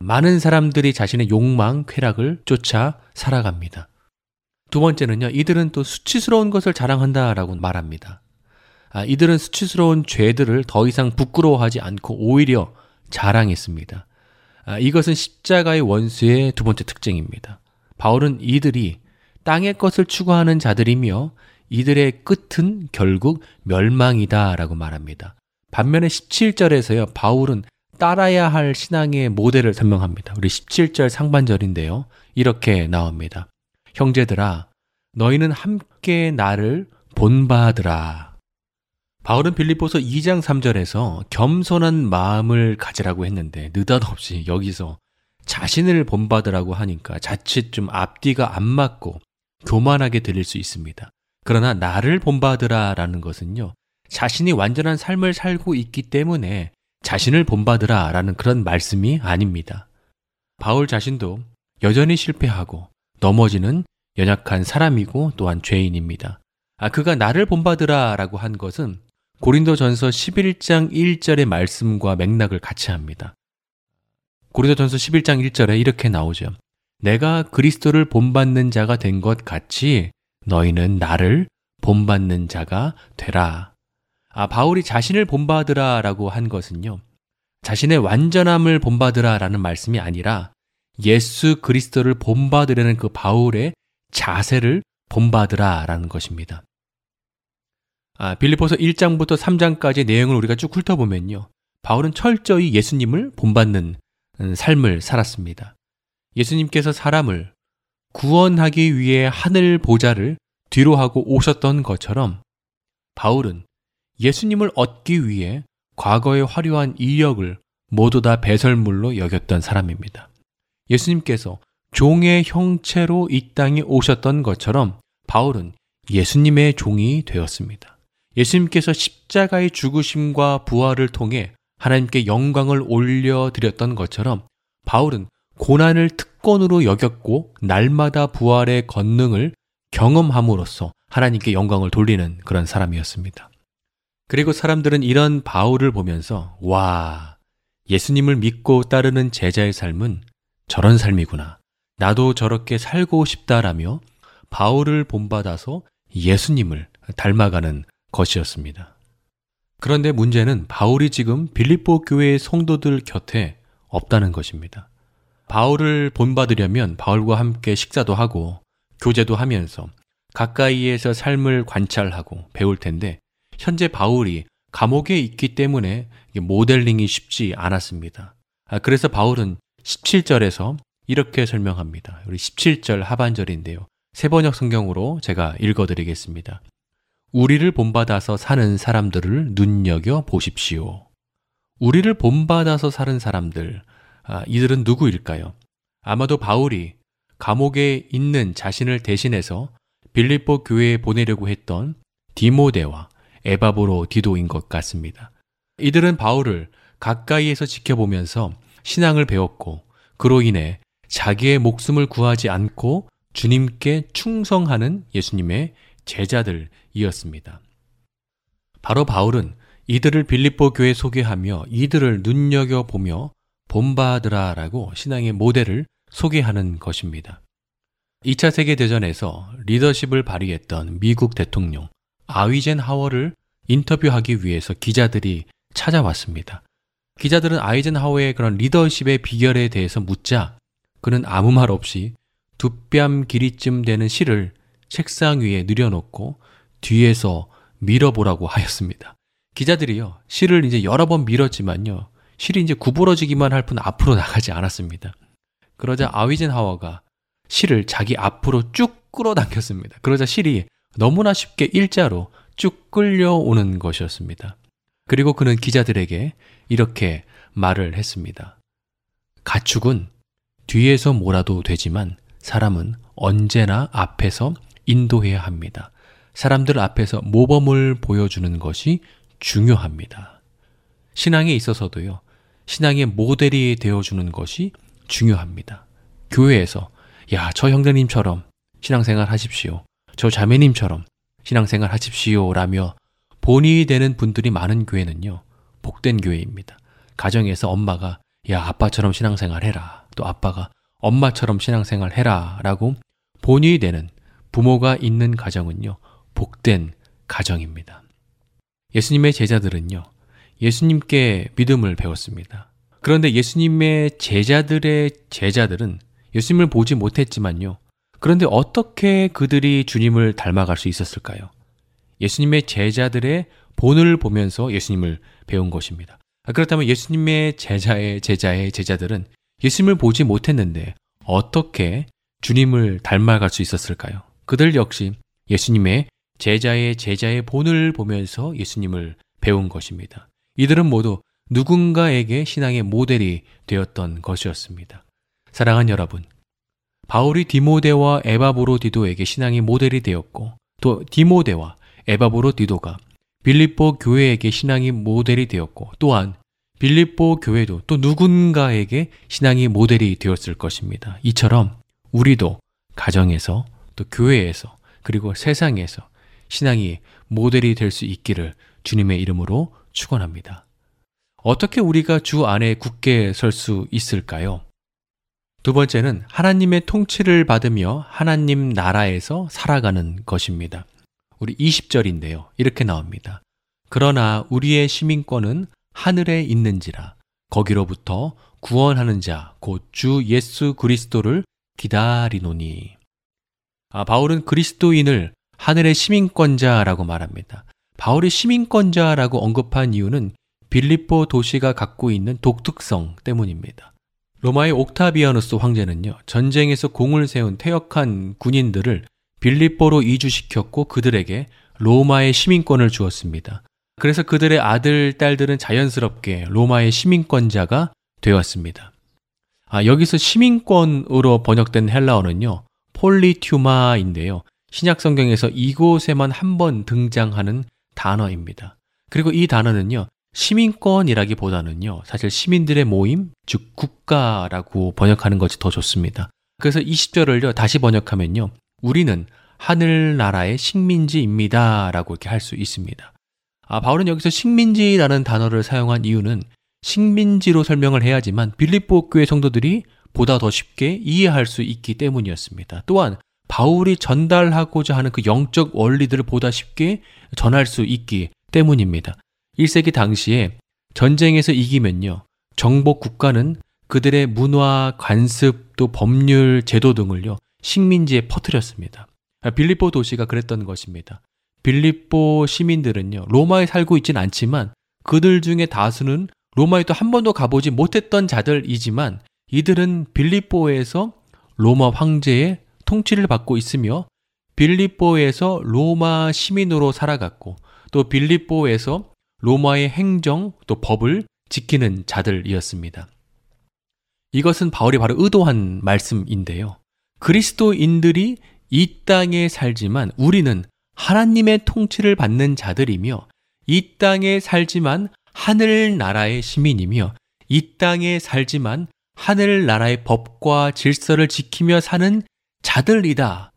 많은 사람들이 자신의 욕망, 쾌락을 쫓아 살아갑니다. 두 번째는요, 이들은 또 수치스러운 것을 자랑한다라고 말합니다. 아, 이들은 수치스러운 죄들을 더 이상 부끄러워하지 않고 오히려 자랑했습니다. 아, 이것은 십자가의 원수의 두 번째 특징입니다. 바울은 이들이 땅의 것을 추구하는 자들이며 이들의 끝은 결국 멸망이다 라고 말합니다. 반면에 17절에서요, 바울은 따라야 할 신앙의 모델을 설명합니다. 우리 17절 상반절인데요. 이렇게 나옵니다. 형제들아, 너희는 함께 나를 본받으라. 바울은 빌립보서 2장 3절에서 겸손한 마음을 가지라고 했는데 느닷없이 여기서 자신을 본받으라고 하니까 자칫 좀 앞뒤가 안 맞고 교만하게 들릴 수 있습니다. 그러나 나를 본받으라 라는 것은요, 자신이 완전한 삶을 살고 있기 때문에 자신을 본받으라 라는 그런 말씀이 아닙니다. 바울 자신도 여전히 실패하고 넘어지는 연약한 사람이고 또한 죄인입니다. 아, 그가 나를 본받으라 라고 한 것은 고린도 전서 11장 1절의 말씀과 맥락을 같이 합니다. 고린도 전서 11장 1절에 이렇게 나오죠. 내가 그리스도를 본받는 자가 된 것 같이 너희는 나를 본받는 자가 되라. 아, 바울이 자신을 본받으라 라고 한 것은요. 자신의 완전함을 본받으라 라는 말씀이 아니라 예수 그리스도를 본받으려는 그 바울의 자세를 본받으라 라는 것입니다. 아, 빌리포서 1장부터 3장까지 내용을 우리가 쭉 훑어보면요. 바울은 철저히 예수님을 본받는 음, 삶을 살았습니다. 예수님께서 사람을 구원하기 위해 하늘 보좌를 뒤로 하고 오셨던 것처럼 바울은 예수님을 얻기 위해 과거의 화려한 이력을 모두 다 배설물로 여겼던 사람입니다. 예수님께서 종의 형체로 이 땅에 오셨던 것처럼 바울은 예수님의 종이 되었습니다. 예수님께서 십자가의 죽으심과 부활을 통해 하나님께 영광을 올려드렸던 것처럼 바울은 고난을 특권으로 여겼고 날마다 부활의 권능을 경험함으로써 하나님께 영광을 돌리는 그런 사람이었습니다. 그리고 사람들은 이런 바울을 보면서 와, 예수님을 믿고 따르는 제자의 삶은 저런 삶이구나. 나도 저렇게 살고 싶다라며 바울을 본받아서 예수님을 닮아가는 것이었습니다. 그런데 문제는 바울이 지금 빌립보 교회의 성도들 곁에 없다는 것입니다. 바울을 본받으려면 바울과 함께 식사도 하고 교제도 하면서 가까이에서 삶을 관찰하고 배울 텐데 현재 바울이 감옥에 있기 때문에 모델링이 쉽지 않았습니다. 아, 그래서 바울은 17절에서 이렇게 설명합니다. 우리 17절 하반절인데요. 세번역 성경으로 제가 읽어드리겠습니다. 우리를 본받아서 사는 사람들을 눈여겨 보십시오. 우리를 본받아서 사는 사람들, 아, 이들은 누구일까요? 아마도 바울이 감옥에 있는 자신을 대신해서 빌립보 교회에 보내려고 했던 디모데와 에바보로 디도인 것 같습니다. 이들은 바울을 가까이에서 지켜보면서 신앙을 배웠고 그로 인해 자기의 목숨을 구하지 않고 주님께 충성하는 예수님의 제자들이었습니다. 바로 바울은 이들을 빌립보 교회에 소개하며 이들을 눈여겨보며 본받으라라고 신앙의 모델을 소개하는 것입니다. 2차 세계대전에서 리더십을 발휘했던 미국 대통령 아위젠 하워를 인터뷰하기 위해서 기자들이 찾아왔습니다. 기자들은 아이젠하워의 그런 리더십의 비결에 대해서 묻자 그는 아무 말 없이 두 뺨 길이쯤 되는 실을 책상 위에 늘여놓고 뒤에서 밀어보라고 하였습니다. 기자들이요, 실을 이제 여러 번 밀었지만요, 실이 이제 구부러지기만 할 뿐 앞으로 나가지 않았습니다. 그러자 아이젠하워가 실을 자기 앞으로 쭉 끌어당겼습니다. 그러자 실이 너무나 쉽게 일자로 쭉 끌려오는 것이었습니다. 그리고 그는 기자들에게 이렇게 말을 했습니다. 가축은 뒤에서 몰아도 되지만 사람은 언제나 앞에서 인도해야 합니다. 사람들 앞에서 모범을 보여주는 것이 중요합니다. 신앙에 있어서도요, 신앙의 모델이 되어주는 것이 중요합니다. 교회에서, 야, 저 형제님처럼 신앙생활 하십시오. 저 자매님처럼 신앙생활 하십시오. 라며 본이 되는 분들이 많은 교회는요, 복된 교회입니다. 가정에서 엄마가, 야, 아빠처럼 신앙생활 해라. 또 아빠가 엄마처럼 신앙생활 해라. 라고 본이 되는 부모가 있는 가정은요, 복된 가정입니다. 예수님의 제자들은요, 예수님께 믿음을 배웠습니다. 그런데 예수님의 제자들의 제자들은 예수님을 보지 못했지만요, 그런데 어떻게 그들이 주님을 닮아갈 수 있었을까요? 예수님의 제자들의 본을 보면서 예수님을 배운 것입니다. 그렇다면 예수님의 제자의 제자의 제자들은 예수님을 보지 못했는데 어떻게 주님을 닮아갈 수 있었을까요? 그들 역시 예수님의 제자의 제자의 본을 보면서 예수님을 배운 것입니다. 이들은 모두 누군가에게 신앙의 모델이 되었던 것이었습니다. 사랑한 여러분, 바울이 디모데와 에바브로디도에게 신앙의 모델이 되었고 또 디모데와 에바브로디도가 빌립보 교회에게 신앙의 모델이 되었고 또한 빌립보 교회도 또 누군가에게 신앙의 모델이 되었을 것입니다. 이처럼 우리도 가정에서 또 교회에서 그리고 세상에서 신앙이 모델이 될 수 있기를 주님의 이름으로 축원합니다. 어떻게 우리가 주 안에 굳게 설 수 있을까요? 두 번째는 하나님의 통치를 받으며 하나님 나라에서 살아가는 것입니다. 우리 20절인데요. 이렇게 나옵니다. 그러나 우리의 시민권은 하늘에 있는지라 거기로부터 구원하는 자 곧 주 예수 그리스도를 기다리노니. 아, 바울은 그리스도인을 하늘의 시민권자라고 말합니다. 바울이 시민권자라고 언급한 이유는 빌립보 도시가 갖고 있는 독특성 때문입니다. 로마의 옥타비아누스 황제는요, 전쟁에서 공을 세운 퇴역한 군인들을 빌립보로 이주시켰고 그들에게 로마의 시민권을 주었습니다. 그래서 그들의 아들, 딸들은 자연스럽게 로마의 시민권자가 되었습니다. 아, 여기서 시민권으로 번역된 헬라어는요, 폴리튜마인데요. 신약 성경에서 이곳에만 한 번 등장하는 단어입니다. 그리고 이 단어는요, 시민권이라기보다는요, 사실 시민들의 모임, 즉 국가라고 번역하는 것이 더 좋습니다. 그래서 20절을요, 다시 번역하면요, 우리는 하늘나라의 식민지입니다. 라고 이렇게 할 수 있습니다. 아, 바울은 여기서 식민지라는 단어를 사용한 이유는 식민지로 설명을 해야지만 빌립보 교회 성도들이 보다 더 쉽게 이해할 수 있기 때문이었습니다. 또한 바울이 전달하고자 하는 그 영적 원리들을 보다 쉽게 전할 수 있기 때문입니다. 1세기 당시에 전쟁에서 이기면요. 정복 국가는 그들의 문화, 관습, 또 법률, 제도 등을요. 식민지에 퍼뜨렸습니다. 빌립보 도시가 그랬던 것입니다. 빌립보 시민들은요. 로마에 살고 있진 않지만 그들 중에 다수는 로마에 또 한 번도 가보지 못했던 자들이지만 이들은 빌립보에서 로마 황제의 통치를 받고 있으며 빌립보에서 로마 시민으로 살아갔고 또 빌립보에서 로마의 행정 또 법을 지키는 자들이었습니다. 이것은 바울이 바로 의도한 말씀인데요. 그리스도인들이 이 땅에 살지만 우리는 하나님의 통치를 받는 자들이며 이 땅에 살지만 하늘 나라의 시민이며 이 땅에 살지만 하늘 나라의 법과 질서를 지키며 사는 자들이다.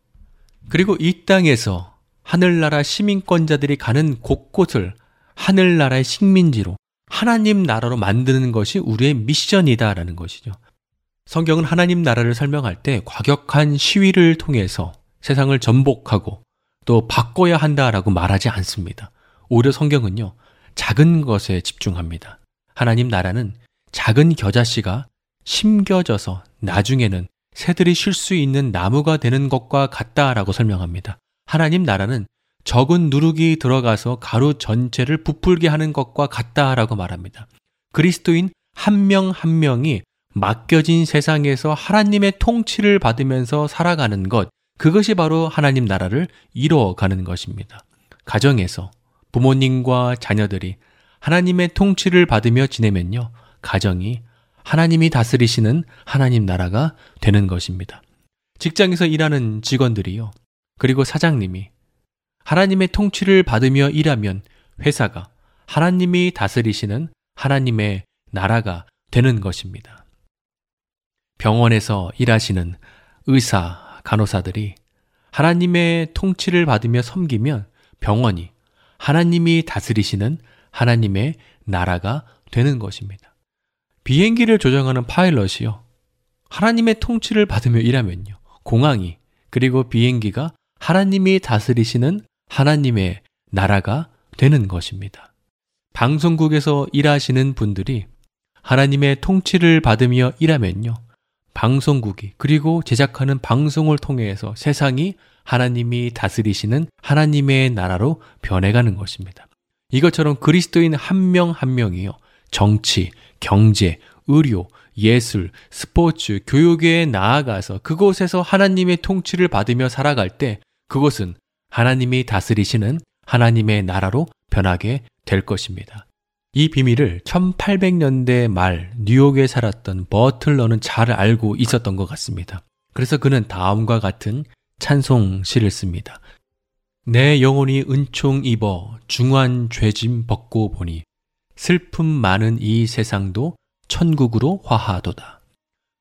그리고 이 땅에서 하늘나라 시민권자들이 가는 곳곳을 하늘나라의 식민지로 하나님 나라로 만드는 것이 우리의 미션이다라는 것이죠. 성경은 하나님 나라를 설명할 때 과격한 시위를 통해서 세상을 전복하고 또 바꿔야 한다라고 말하지 않습니다. 오히려 성경은요, 작은 것에 집중합니다. 하나님 나라는 작은 겨자씨가 심겨져서 나중에는 새들이 쉴 수 있는 나무가 되는 것과 같다라고 설명합니다. 하나님 나라는 적은 누룩이 들어가서 가루 전체를 부풀게 하는 것과 같다라고 말합니다. 그리스도인 한 명한 한 명이 맡겨진 세상에서 하나님의 통치를 받으면서 살아가는 것, 그것이 바로 하나님 나라를 이루어가는 것입니다. 가정에서 부모님과 자녀들이 하나님의 통치를 받으며 지내면요, 가정이 하나님이 다스리시는 하나님 나라가 되는 것입니다. 직장에서 일하는 직원들이요, 그리고 사장님이 하나님의 통치를 받으며 일하면 회사가 하나님이 다스리시는 하나님의 나라가 되는 것입니다. 병원에서 일하시는 의사, 간호사들이 하나님의 통치를 받으며 섬기면 병원이 하나님이 다스리시는 하나님의 나라가 되는 것입니다. 비행기를 조정하는 파일럿이요. 하나님의 통치를 받으며 일하면요. 공항이 그리고 비행기가 하나님이 다스리시는 하나님의 나라가 되는 것입니다. 방송국에서 일하시는 분들이 하나님의 통치를 받으며 일하면요. 방송국이 그리고 제작하는 방송을 통해서 세상이 하나님이 다스리시는 하나님의 나라로 변해가는 것입니다. 이것처럼 그리스도인 한 명한 한 명이요. 정치, 경제, 의료, 예술, 스포츠, 교육에 나아가서 그곳에서 하나님의 통치를 받으며 살아갈 때 그곳은 하나님이 다스리시는 하나님의 나라로 변하게 될 것입니다. 이 비밀을 1800년대 말 뉴욕에 살았던 버틀러는 잘 알고 있었던 것 같습니다. 그래서 그는 다음과 같은 찬송 시를 씁니다. 내 영혼이 은총 입어 중한 죄짐 벗고 보니 슬픔 많은 이 세상도 천국으로 화하도다.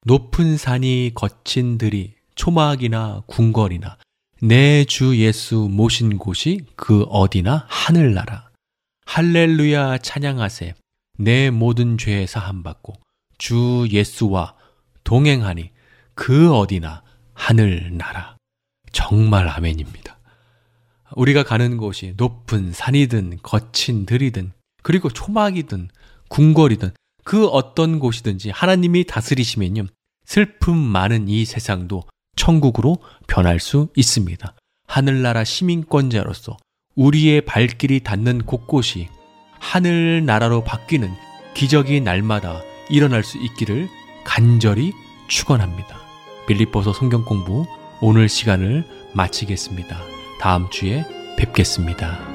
높은 산이 거친 들이 초막이나 궁궐이나 내 주 예수 모신 곳이 그 어디나 하늘나라. 할렐루야 찬양하세. 내 모든 죄 사함받고 주 예수와 동행하니 그 어디나 하늘 나라. 정말 아멘입니다. 우리가 가는 곳이 높은 산이든 거친 들이든 그리고 초막이든 궁궐이든 그 어떤 곳이든지 하나님이 다스리시면요. 슬픔 많은 이 세상도 천국으로 변할 수 있습니다. 하늘나라 시민권자로서 우리의 발길이 닿는 곳곳이 하늘나라로 바뀌는 기적이 날마다 일어날 수 있기를 간절히 축원합니다. 빌립보서 성경 공부 오늘 시간을 마치겠습니다. 다음 주에 뵙겠습니다.